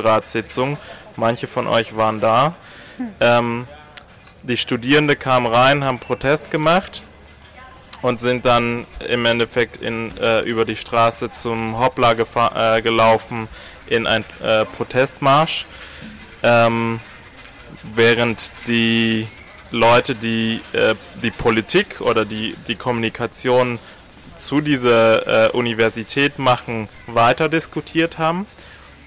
Kunsthochschulratssitzung. Manche von euch waren da. Ähm, die Studierenden kamen rein, haben Protest gemacht und sind dann im Endeffekt in, äh, über die Straße zum Hoppla äh, gelaufen in ein äh, Protestmarsch, ähm, während die Leute, die äh, die Politik oder die, die Kommunikation zu dieser äh, Universität machen, weiter diskutiert haben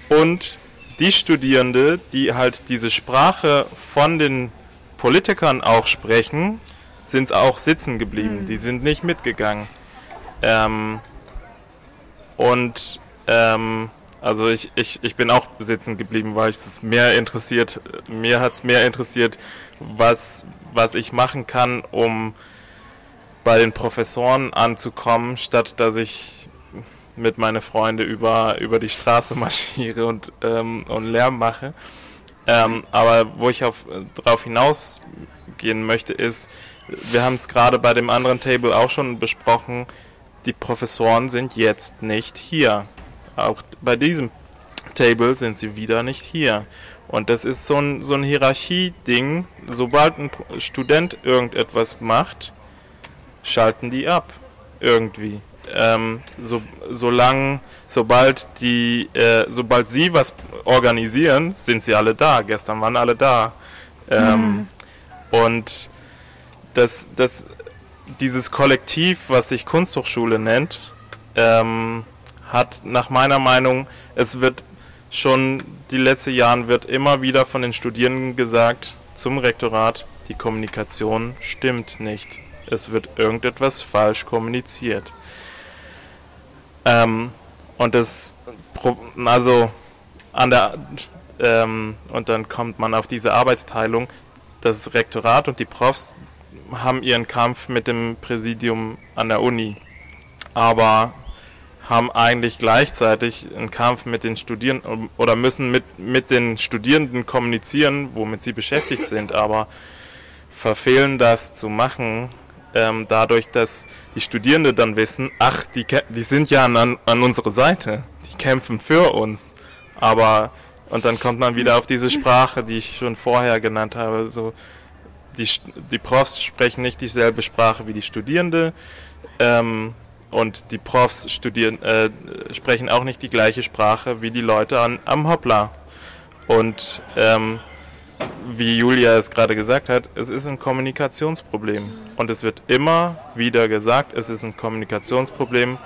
und die Studierende, die halt diese Sprache von den Politikern auch sprechen, sind auch sitzen geblieben. Mhm. Die sind nicht mitgegangen. Ähm, und ähm, also ich, ich, ich bin auch sitzen geblieben, weil es mehr interessiert, mir hat es mehr interessiert, was, was ich machen kann, um bei den Professoren anzukommen, statt dass ich mit meinen Freunden über, über die Straße marschiere und, ähm, und Lärm mache. Ähm, aber wo ich auf, darauf hinausgehen möchte, ist, wir haben es gerade bei dem anderen Table auch schon besprochen, die Professoren sind jetzt nicht hier. Auch bei diesem Table sind sie wieder nicht hier. Und das ist so ein, so ein Hierarchie-Ding. Sobald ein Student irgendetwas macht, schalten die ab. Irgendwie. Ähm, so, solange, sobald die, äh, sobald sie was organisieren, sind sie alle da. Gestern waren alle da. Ähm, mhm. Und das, das, dieses Kollektiv, was sich Kunsthochschule nennt, ähm, hat nach meiner Meinung, es wird schon die letzten Jahren wird immer wieder von den Studierenden gesagt zum Rektorat, die Kommunikation stimmt nicht. Es wird irgendetwas falsch kommuniziert. Ähm, und das, also an der, ähm, und dann kommt man auf diese Arbeitsteilung. Das Rektorat und die Profs haben ihren Kampf mit dem Präsidium an der Uni, aber haben eigentlich gleichzeitig einen Kampf mit den Studierenden oder müssen mit, mit den Studierenden kommunizieren, womit sie beschäftigt sind, aber verfehlen das zu machen, ähm, dadurch, dass die Studierenden dann wissen, ach, die, die sind ja an, an unserer Seite, die kämpfen für uns, aber und dann kommt man wieder auf diese Sprache, die ich schon vorher genannt habe, so die, die Profs sprechen nicht dieselbe Sprache wie die Studierende. Ähm, und die Profs studieren, äh, sprechen auch nicht die gleiche Sprache wie die Leute an, am Hoppla. Und ähm, wie Julia es gerade gesagt hat, es ist ein Kommunikationsproblem. Und es wird immer wieder gesagt, es ist ein Kommunikationsproblem,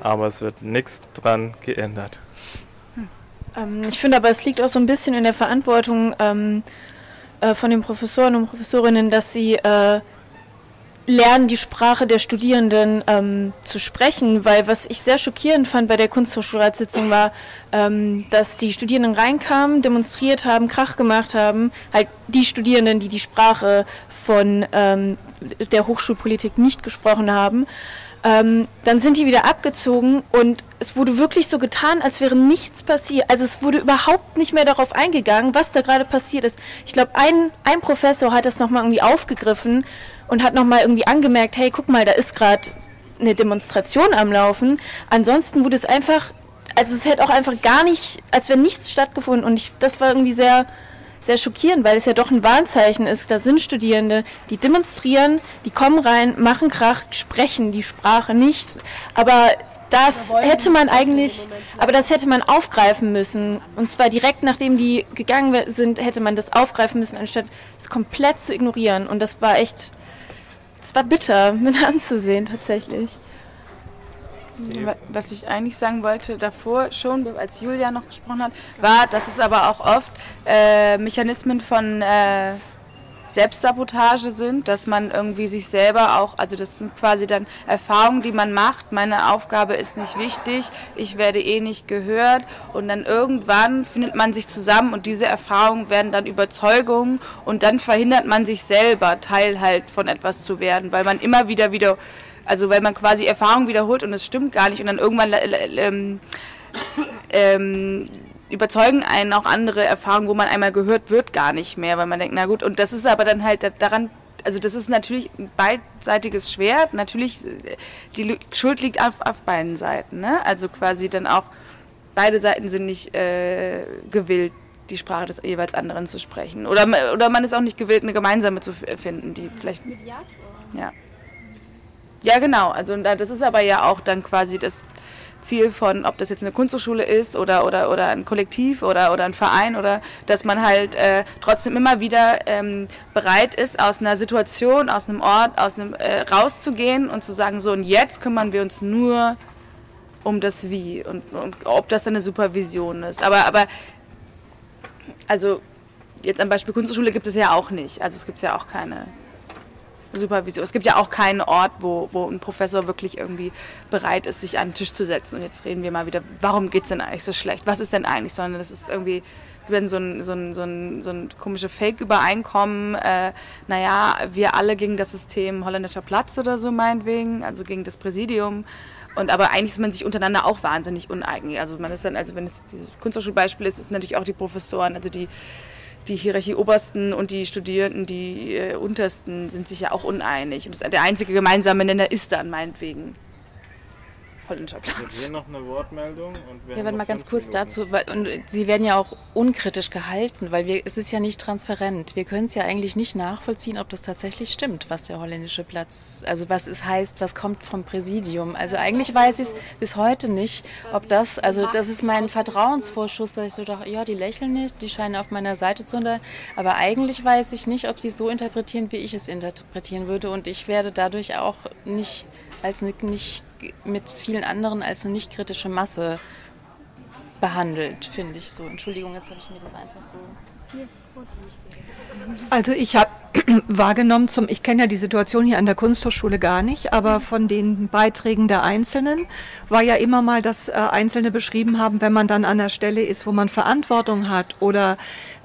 aber es wird nichts dran geändert. Hm. ich finde aber, es liegt auch so ein bisschen in der Verantwortung ähm, äh, von den Professoren und Professorinnen, dass sie äh, lernen, die Sprache der Studierenden ähm, zu sprechen, weil was ich sehr schockierend fand bei der Kunsthochschulratssitzung war, ähm, dass die Studierenden reinkamen, demonstriert haben, Krach gemacht haben, halt die Studierenden, die die Sprache von ähm, der Hochschulpolitik nicht gesprochen haben, ähm, dann sind die wieder abgezogen und es wurde wirklich so getan, als wäre nichts passiert. Also es wurde überhaupt nicht mehr darauf eingegangen, was da gerade passiert ist. Ich glaube, ein, ein Professor hat das nochmal irgendwie aufgegriffen und hat nochmal irgendwie angemerkt, hey, guck mal, da ist gerade eine Demonstration am Laufen. Ansonsten wurde es einfach, also es hätte auch einfach gar nicht, als wäre nichts stattgefunden und ich, das war irgendwie sehr sehr schockierend, weil es ja doch ein Warnzeichen ist. Da sind Studierende, die demonstrieren, die kommen rein, machen Krach, sprechen die Sprache nicht. Aber das hätte man eigentlich, aber das hätte man aufgreifen müssen. Und zwar direkt nachdem die gegangen sind, hätte man das aufgreifen müssen, anstatt es komplett zu ignorieren. Und das war echt, es war bitter mit anzusehen tatsächlich. Was ich eigentlich sagen wollte davor schon, als Julia noch gesprochen hat, war, dass es aber auch oft äh, Mechanismen von äh, Selbstsabotage sind, dass man irgendwie sich selber auch, also das sind quasi dann Erfahrungen, die man macht. Meine Aufgabe ist nicht wichtig, ich werde eh nicht gehört und dann irgendwann findet man sich zusammen und diese Erfahrungen werden dann Überzeugungen und dann verhindert man sich selber Teil halt von etwas zu werden, weil man immer wieder wieder also weil man quasi Erfahrungen wiederholt und es stimmt gar nicht und dann irgendwann ähm, ähm, überzeugen einen auch andere Erfahrungen, wo man einmal gehört wird, gar nicht mehr, weil man denkt, na gut, und das ist aber dann halt daran, also das ist natürlich ein beidseitiges Schwert, natürlich, die Schuld liegt auf, auf beiden Seiten, ne? also quasi dann auch beide Seiten sind nicht äh, gewillt, die Sprache des jeweils anderen zu sprechen. Oder, oder man ist auch nicht gewillt, eine gemeinsame zu finden, die vielleicht. Ja. Ja, genau. Also das ist aber ja auch dann quasi das Ziel von, ob das jetzt eine Kunsthochschule ist oder, oder, oder ein Kollektiv oder, oder ein Verein oder dass man halt äh, trotzdem immer wieder ähm, bereit ist, aus einer Situation, aus einem Ort, aus einem äh, rauszugehen und zu sagen, so und jetzt kümmern wir uns nur um das Wie und, und ob das eine Supervision ist. Aber, aber also jetzt am Beispiel Kunsthochschule gibt es ja auch nicht. Also es gibt ja auch keine Supervision. Es gibt ja auch keinen Ort, wo, wo ein Professor wirklich irgendwie bereit ist, sich an den Tisch zu setzen. Und jetzt reden wir mal wieder, warum geht es denn eigentlich so schlecht? Was ist denn eigentlich? Sondern das ist irgendwie wenn so ein, so ein, so ein, so ein komische Fake-Übereinkommen, äh, naja, wir alle gegen das System holländischer Platz oder so meinetwegen, also gegen das Präsidium. Und aber eigentlich ist man sich untereinander auch wahnsinnig uneigen. Also man ist dann, also wenn es dieses Kunsthochschulbeispiel ist, ist natürlich auch die Professoren, also die die Hierarchie Obersten und die Studierenden, die äh, Untersten, sind sich ja auch uneinig. Und das, der einzige gemeinsame Nenner ist dann meinetwegen holländischer Platz. Hier noch eine Wortmeldung. Und ja, warte mal ganz kurz Minuten. dazu. Weil, und Sie werden ja auch unkritisch gehalten, weil wir, es ist ja nicht transparent. Wir können es ja eigentlich nicht nachvollziehen, ob das tatsächlich stimmt, was der holländische Platz, also was es heißt, was kommt vom Präsidium. Also eigentlich weiß ich es bis heute nicht, ob das, also das ist mein Vertrauensvorschuss, dass ich so dachte, ja, die lächeln nicht, die scheinen auf meiner Seite zu sein. Aber eigentlich weiß ich nicht, ob sie es so interpretieren, wie ich es interpretieren würde. Und ich werde dadurch auch nicht als nicht mit vielen anderen als eine nicht kritische Masse behandelt, finde ich so. Entschuldigung, jetzt habe ich mir das einfach so. Also ich habe wahrgenommen, zum, ich kenne ja die Situation hier an der Kunsthochschule gar nicht, aber von den Beiträgen der Einzelnen war ja immer mal, dass äh, Einzelne beschrieben haben, wenn man dann an der Stelle ist, wo man Verantwortung hat oder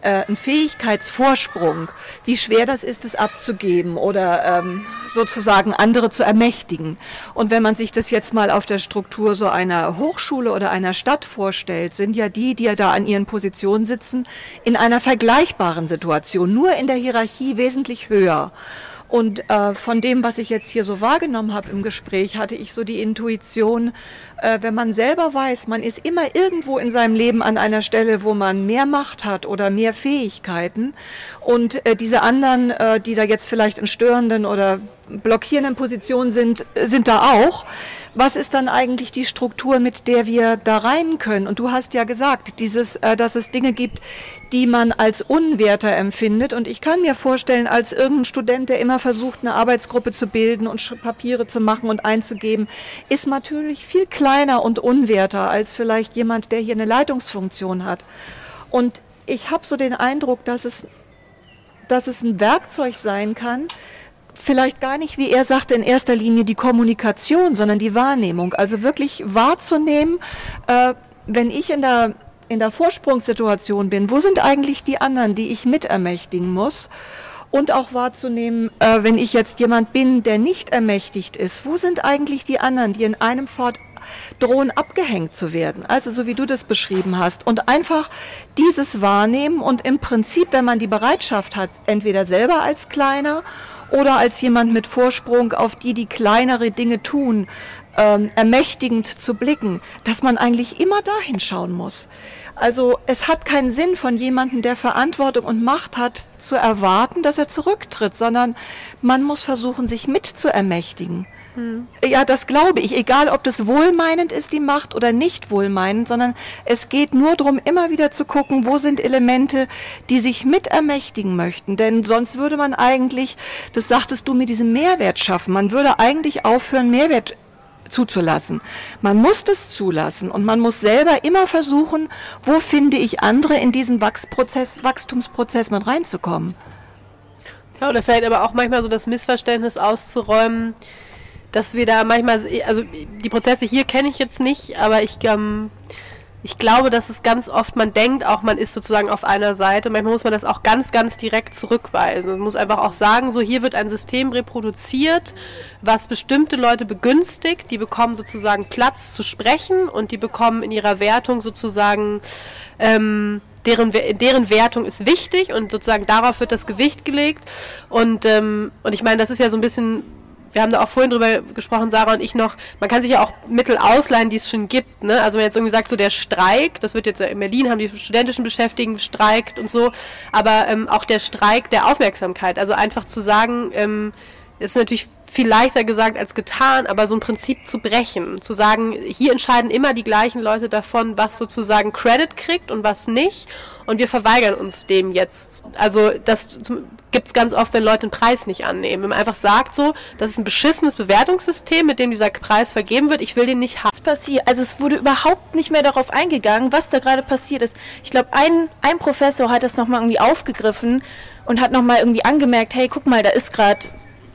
äh, einen Fähigkeitsvorsprung, wie schwer das ist, es abzugeben oder ähm, sozusagen andere zu ermächtigen. Und wenn man sich das jetzt mal auf der Struktur so einer Hochschule oder einer Stadt vorstellt, sind ja die, die ja da an ihren Positionen sitzen, in einer vergleichbaren Situation, nur in der Hierarchie wesentlich höher. Und äh, von dem, was ich jetzt hier so wahrgenommen habe im Gespräch, hatte ich so die Intuition, äh, wenn man selber weiß, man ist immer irgendwo in seinem Leben an einer Stelle, wo man mehr Macht hat oder mehr Fähigkeiten. Und äh, diese anderen, äh, die da jetzt vielleicht in störenden oder blockierenden Positionen sind, sind da auch. Was ist dann eigentlich die Struktur, mit der wir da rein können? Und du hast ja gesagt, dieses, äh, dass es Dinge gibt, die man als unwerter empfindet. Und ich kann mir vorstellen, als irgendein Student, der immer versucht, eine Arbeitsgruppe zu bilden und Papiere zu machen und einzugeben, ist natürlich viel kleiner und unwerter als vielleicht jemand, der hier eine Leitungsfunktion hat. Und ich habe so den Eindruck, dass es, dass es ein Werkzeug sein kann, vielleicht gar nicht, wie er sagte, in erster Linie die Kommunikation, sondern die Wahrnehmung. Also wirklich wahrzunehmen, äh, wenn ich in der in der Vorsprungssituation bin, wo sind eigentlich die anderen, die ich mitermächtigen muss? Und auch wahrzunehmen, äh, wenn ich jetzt jemand bin, der nicht ermächtigt ist, wo sind eigentlich die anderen, die in einem Fort drohen abgehängt zu werden. Also so wie du das beschrieben hast. Und einfach dieses wahrnehmen und im Prinzip, wenn man die Bereitschaft hat, entweder selber als Kleiner oder als jemand mit Vorsprung, auf die die kleinere Dinge tun, ähm, ermächtigend zu blicken, dass man eigentlich immer dahin schauen muss. Also es hat keinen Sinn von jemandem, der Verantwortung und Macht hat, zu erwarten, dass er zurücktritt, sondern man muss versuchen, sich mit zu ermächtigen. Hm. Ja, das glaube ich, egal ob das wohlmeinend ist, die Macht, oder nicht wohlmeinend, sondern es geht nur darum, immer wieder zu gucken, wo sind Elemente, die sich mit ermächtigen möchten. Denn sonst würde man eigentlich, das sagtest du, mit diesem Mehrwert schaffen. Man würde eigentlich aufhören, Mehrwert zuzulassen. Man muss das zulassen und man muss selber immer versuchen, wo finde ich andere in diesen Wachsprozess, Wachstumsprozess mit reinzukommen. Ja, oder vielleicht aber auch manchmal so das Missverständnis auszuräumen, dass wir da manchmal, also die Prozesse hier kenne ich jetzt nicht, aber ich ähm, ich glaube, dass es ganz oft, man denkt auch, man ist sozusagen auf einer Seite. Manchmal muss man das auch ganz, ganz direkt zurückweisen. Man muss einfach auch sagen, so hier wird ein System reproduziert, was bestimmte Leute begünstigt. Die bekommen sozusagen Platz zu sprechen und die bekommen in ihrer Wertung sozusagen, ähm, deren, deren Wertung ist wichtig und sozusagen darauf wird das Gewicht gelegt. Und, ähm, und ich meine, das ist ja so ein bisschen wir haben da auch vorhin drüber gesprochen, Sarah und ich noch, man kann sich ja auch Mittel ausleihen, die es schon gibt. Ne? Also wenn jetzt irgendwie sagt, so der Streik, das wird jetzt in Berlin, haben die studentischen Beschäftigten gestreikt und so, aber ähm, auch der Streik der Aufmerksamkeit, also einfach zu sagen, ähm, ist natürlich viel leichter gesagt als getan, aber so ein Prinzip zu brechen, zu sagen, hier entscheiden immer die gleichen Leute davon, was sozusagen Credit kriegt und was nicht. Und wir verweigern uns dem jetzt. Also das gibt es ganz oft, wenn Leute einen Preis nicht annehmen. Wenn man einfach sagt so, das ist ein beschissenes Bewertungssystem, mit dem dieser Preis vergeben wird, ich will den nicht haben. Was passiert? Also es wurde überhaupt nicht mehr darauf eingegangen, was da gerade passiert ist. Ich glaube, ein, ein Professor hat das nochmal irgendwie aufgegriffen und hat nochmal irgendwie angemerkt, hey, guck mal, da ist gerade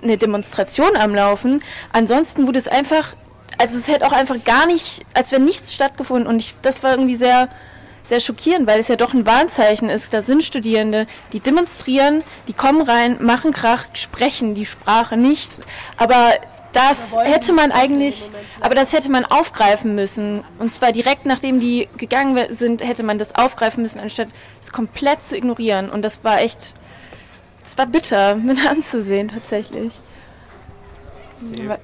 eine Demonstration am Laufen. Ansonsten wurde es einfach, also es hätte auch einfach gar nicht, als wenn nichts stattgefunden. Und ich, das war irgendwie sehr, sehr schockierend, weil es ja doch ein Warnzeichen ist. Da sind Studierende, die demonstrieren, die kommen rein, machen Krach, sprechen die Sprache nicht. Aber das hätte man eigentlich, aber das hätte man aufgreifen müssen. Und zwar direkt nachdem die gegangen sind, hätte man das aufgreifen müssen, anstatt es komplett zu ignorieren. Und das war echt es war bitter mit anzusehen tatsächlich.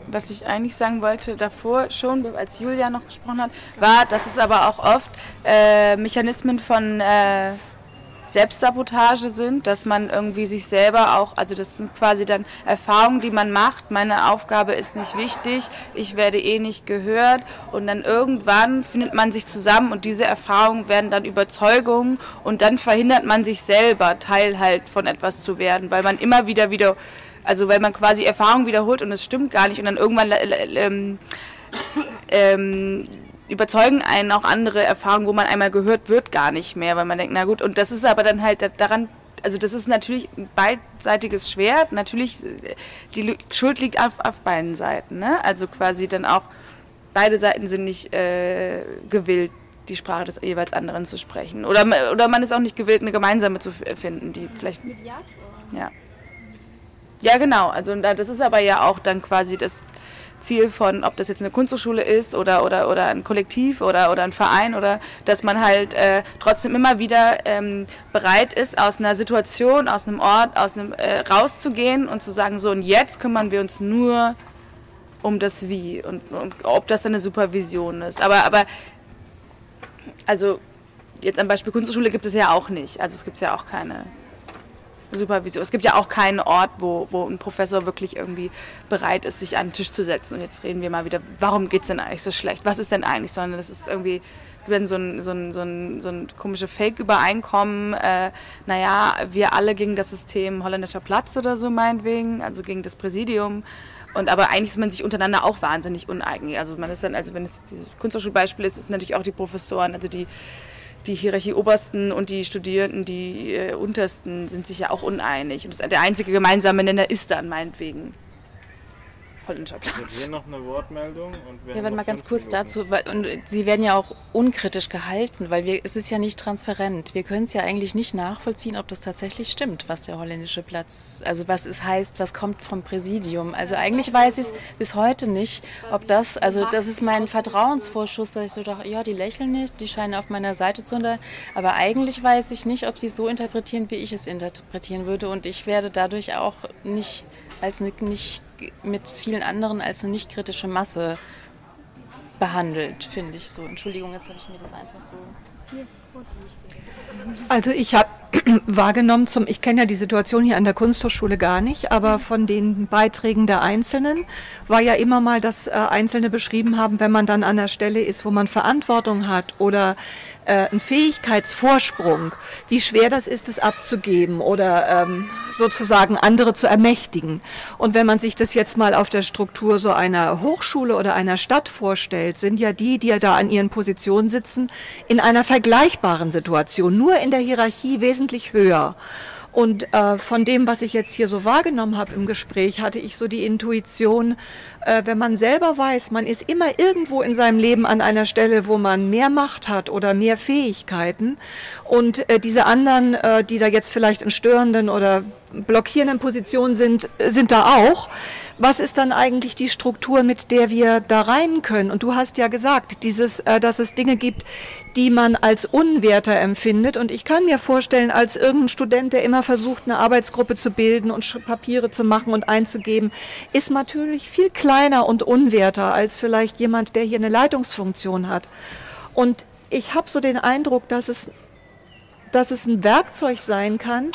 Was ich eigentlich sagen wollte davor schon, als Julia noch gesprochen hat, war, dass es aber auch oft äh, Mechanismen von äh, Selbstsabotage sind, dass man irgendwie sich selber auch, also das sind quasi dann Erfahrungen, die man macht. Meine Aufgabe ist nicht wichtig, ich werde eh nicht gehört und dann irgendwann findet man sich zusammen und diese Erfahrungen werden dann Überzeugungen und dann verhindert man sich selber Teil halt von etwas zu werden, weil man immer wieder wieder, also weil man quasi Erfahrungen wiederholt und es stimmt gar nicht und dann irgendwann ähm, ähm, überzeugen einen auch andere Erfahrungen, wo man einmal gehört wird, gar nicht mehr, weil man denkt, na gut, und das ist aber dann halt daran, also das ist natürlich ein beidseitiges Schwert, natürlich, die Schuld liegt auf, auf beiden Seiten, ne? also quasi dann auch, beide Seiten sind nicht äh, gewillt, die Sprache des jeweils anderen zu sprechen. Oder, oder man ist auch nicht gewillt, eine gemeinsame zu finden, die vielleicht... Ja. Ja, genau. Also das ist aber ja auch dann quasi das Ziel von, ob das jetzt eine Kunsthochschule ist oder, oder, oder ein Kollektiv oder, oder ein Verein oder dass man halt äh, trotzdem immer wieder ähm, bereit ist, aus einer Situation, aus einem Ort, aus einem äh, rauszugehen und zu sagen, so und jetzt kümmern wir uns nur um das Wie und, und ob das eine Supervision ist. Aber, aber also jetzt am Beispiel Kunsthochschule gibt es ja auch nicht. Also es gibt ja auch keine Supervision. Es gibt ja auch keinen Ort, wo, wo ein Professor wirklich irgendwie bereit ist, sich an den Tisch zu setzen. Und jetzt reden wir mal wieder, warum geht es denn eigentlich so schlecht? Was ist denn eigentlich? Sondern das ist irgendwie, wenn so ein, so ein, so ein, so ein komische Fake-Übereinkommen, äh, naja, wir alle gegen das System Holländischer Platz oder so meinetwegen, also gegen das Präsidium. Und aber eigentlich ist man sich untereinander auch wahnsinnig uneigen. Also man ist dann, also wenn es dieses Kunsthochschulbeispiel ist, ist natürlich auch die Professoren, also die die Hierarchie Obersten und die Studierenden, die äh, Untersten, sind sich ja auch uneinig. Und das, der einzige gemeinsame Nenner ist dann meinetwegen holländischer Platz. Hier noch eine Wortmeldung. Und ja, warte mal ganz kurz Minuten. dazu. Weil, und Sie werden ja auch unkritisch gehalten, weil wir, es ist ja nicht transparent. Wir können es ja eigentlich nicht nachvollziehen, ob das tatsächlich stimmt, was der holländische Platz, also was es heißt, was kommt vom Präsidium. Also eigentlich weiß ich es bis heute nicht, ob das, also das ist mein Vertrauensvorschuss, dass ich so dachte, ja, die lächeln nicht, die scheinen auf meiner Seite zu sein. Aber eigentlich weiß ich nicht, ob sie es so interpretieren, wie ich es interpretieren würde. Und ich werde dadurch auch nicht als nicht mit vielen anderen als eine nicht kritische Masse behandelt, finde ich so. Entschuldigung, jetzt habe ich mir das einfach so. Also ich habe wahrgenommen, zum, ich kenne ja die Situation hier an der Kunsthochschule gar nicht, aber von den Beiträgen der Einzelnen war ja immer mal, dass äh, Einzelne beschrieben haben, wenn man dann an der Stelle ist, wo man Verantwortung hat oder äh, einen Fähigkeitsvorsprung, wie schwer das ist, es abzugeben oder ähm, sozusagen andere zu ermächtigen. Und wenn man sich das jetzt mal auf der Struktur so einer Hochschule oder einer Stadt vorstellt, sind ja die, die ja da an ihren Positionen sitzen, in einer vergleichbaren Situation, nur in der Hierarchie wesentlich höher. Und äh, von dem, was ich jetzt hier so wahrgenommen habe im Gespräch, hatte ich so die Intuition, äh, wenn man selber weiß, man ist immer irgendwo in seinem Leben an einer Stelle, wo man mehr Macht hat oder mehr Fähigkeiten und äh, diese anderen, äh, die da jetzt vielleicht einen störenden oder blockierenden Positionen sind, sind da auch. Was ist dann eigentlich die Struktur, mit der wir da rein können? Und du hast ja gesagt, dieses, äh, dass es Dinge gibt, die man als unwerter empfindet. Und ich kann mir vorstellen, als irgendein Student, der immer versucht, eine Arbeitsgruppe zu bilden und Papiere zu machen und einzugeben, ist natürlich viel kleiner und unwerter als vielleicht jemand, der hier eine Leitungsfunktion hat. Und ich habe so den Eindruck, dass es, dass es ein Werkzeug sein kann,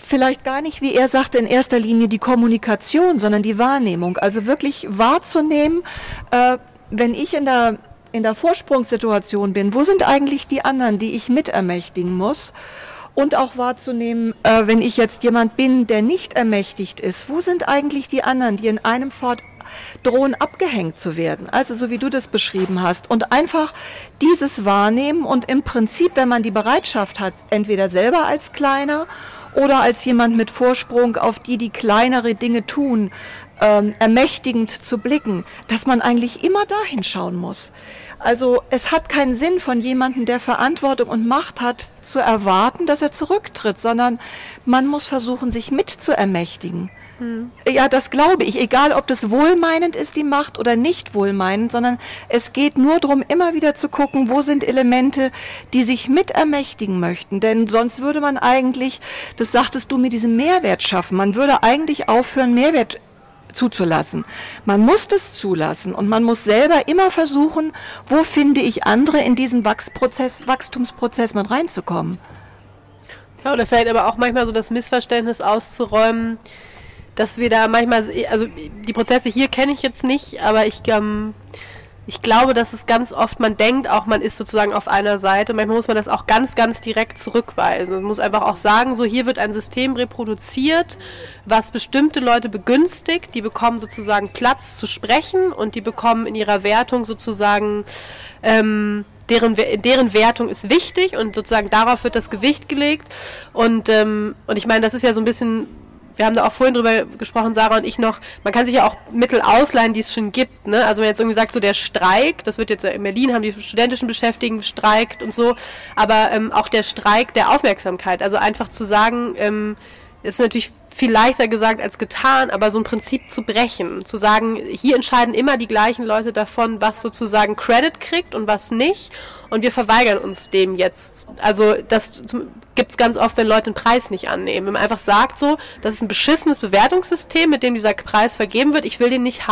vielleicht gar nicht, wie er sagte, in erster Linie die Kommunikation, sondern die Wahrnehmung. Also wirklich wahrzunehmen, äh, wenn ich in der, in der Vorsprungssituation bin, wo sind eigentlich die anderen, die ich mitermächtigen muss? Und auch wahrzunehmen, äh, wenn ich jetzt jemand bin, der nicht ermächtigt ist, wo sind eigentlich die anderen, die in einem Fort drohen abgehängt zu werden. Also so wie du das beschrieben hast. Und einfach dieses wahrnehmen und im Prinzip, wenn man die Bereitschaft hat, entweder selber als Kleiner oder als jemand mit Vorsprung, auf die die kleinere Dinge tun, ähm, ermächtigend zu blicken, dass man eigentlich immer dahin schauen muss. Also es hat keinen Sinn von jemandem, der Verantwortung und Macht hat, zu erwarten, dass er zurücktritt, sondern man muss versuchen, sich mit zu ermächtigen. Hm. Ja, das glaube ich, egal ob das wohlmeinend ist, die Macht oder nicht wohlmeinend, sondern es geht nur darum, immer wieder zu gucken, wo sind Elemente, die sich mit ermächtigen möchten. Denn sonst würde man eigentlich, das sagtest du, mit diesem Mehrwert schaffen. Man würde eigentlich aufhören, Mehrwert zuzulassen. Man muss das zulassen und man muss selber immer versuchen, wo finde ich andere in diesen Wachsprozess, Wachstumsprozess mit reinzukommen. Ja, oder vielleicht aber auch manchmal so das Missverständnis auszuräumen, dass wir da manchmal, also die Prozesse hier kenne ich jetzt nicht, aber ich, ähm, ich glaube, dass es ganz oft, man denkt auch, man ist sozusagen auf einer Seite. Manchmal muss man das auch ganz, ganz direkt zurückweisen. Man muss einfach auch sagen, so hier wird ein System reproduziert, was bestimmte Leute begünstigt. Die bekommen sozusagen Platz zu sprechen und die bekommen in ihrer Wertung sozusagen ähm, deren, deren Wertung ist wichtig und sozusagen darauf wird das Gewicht gelegt. Und, ähm, und ich meine, das ist ja so ein bisschen wir haben da auch vorhin drüber gesprochen, Sarah und ich noch, man kann sich ja auch Mittel ausleihen, die es schon gibt. Ne? Also wenn jetzt irgendwie sagt, so der Streik, das wird jetzt in Berlin, haben die studentischen Beschäftigten gestreikt und so, aber ähm, auch der Streik der Aufmerksamkeit, also einfach zu sagen, ähm, ist natürlich viel leichter gesagt als getan, aber so ein Prinzip zu brechen, zu sagen, hier entscheiden immer die gleichen Leute davon, was sozusagen Credit kriegt und was nicht. Und wir verweigern uns dem jetzt. Also das gibt es ganz oft, wenn Leute einen Preis nicht annehmen. Wenn man einfach sagt so, das ist ein beschissenes Bewertungssystem, mit dem dieser Preis vergeben wird, ich will den nicht haben.